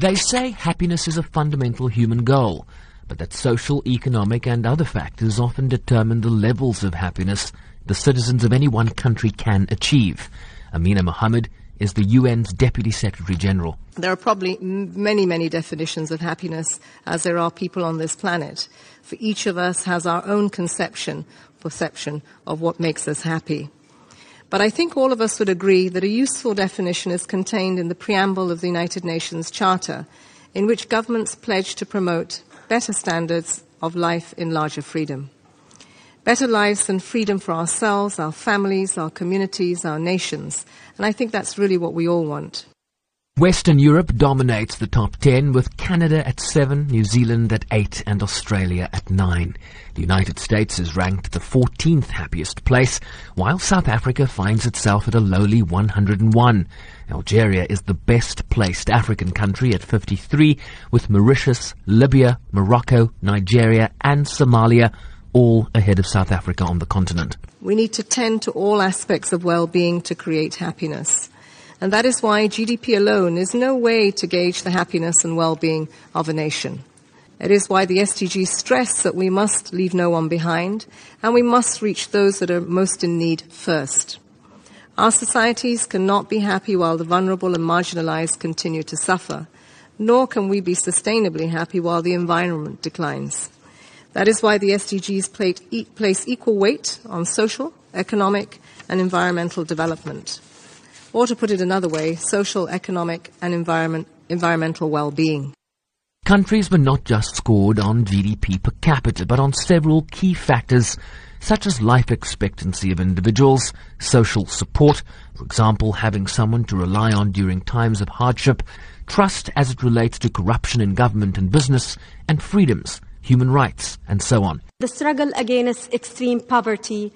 They say happiness is a fundamental human goal, but that social, economic and other factors often determine the levels of happiness the citizens of any one country can achieve. Amina Mohammed is the UN's Deputy Secretary General. There are probably many, many definitions of happiness as there are people on this planet. For each of us has our own conception, perception of what makes us happy. But I think all of us would agree that a useful definition is contained in the preamble of the United Nations Charter, in which governments pledge to promote better standards of life in larger freedom. Better lives and freedom for ourselves, our families, our communities, our nations. And I think that's really what we all want. Western Europe dominates the top 10 with Canada at 7, New Zealand at 8 and Australia at 9. The United States is ranked the 14th happiest place, while South Africa finds itself at a lowly 101. Algeria is the best placed African country at 53, with Mauritius, Libya, Morocco, Nigeria and Somalia all ahead of South Africa on the continent. We need to tend to all aspects of well-being to create happiness. And that is why GDP alone is no way to gauge the happiness and well-being of a nation. It is why the SDGs stress that we must leave no one behind and we must reach those that are most in need first. Our societies cannot be happy while the vulnerable and marginalized continue to suffer, nor can we be sustainably happy while the environment declines. That is why the SDGs place equal weight on social, economic, and environmental development. Or to put it another way, social, economic, and environment, environmental well-being. Countries were not just scored on GDP per capita, but on several key factors such as life expectancy of individuals, social support, for example, having someone to rely on during times of hardship, trust as it relates to corruption in government and business, and freedoms human rights, and so on. The struggle against extreme poverty.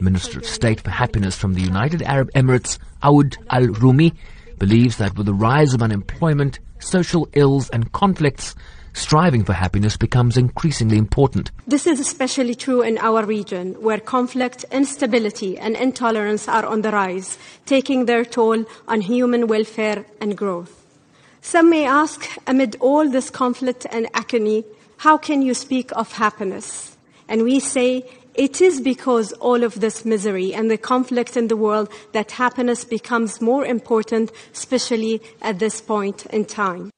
Minister of State for Happiness from the United Arab Emirates, Ohood Al Roumi, believes that with the rise of unemployment, social ills, and conflicts, striving for happiness becomes increasingly important. This is especially true in our region, where conflict, instability, and intolerance are on the rise, taking their toll on human welfare and growth. Some may ask, amid all this conflict and agony, how can you speak of happiness? And we say, it is because all of this misery and the conflict in the world that happiness becomes more important, especially at this point in time.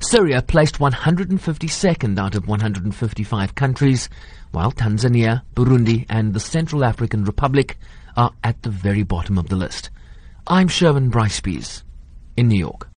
Syria placed 152nd out of 155 countries, while Tanzania, Burundi, and the Central African Republic are at the very bottom of the list. I'm Sherwin Bryce in New York.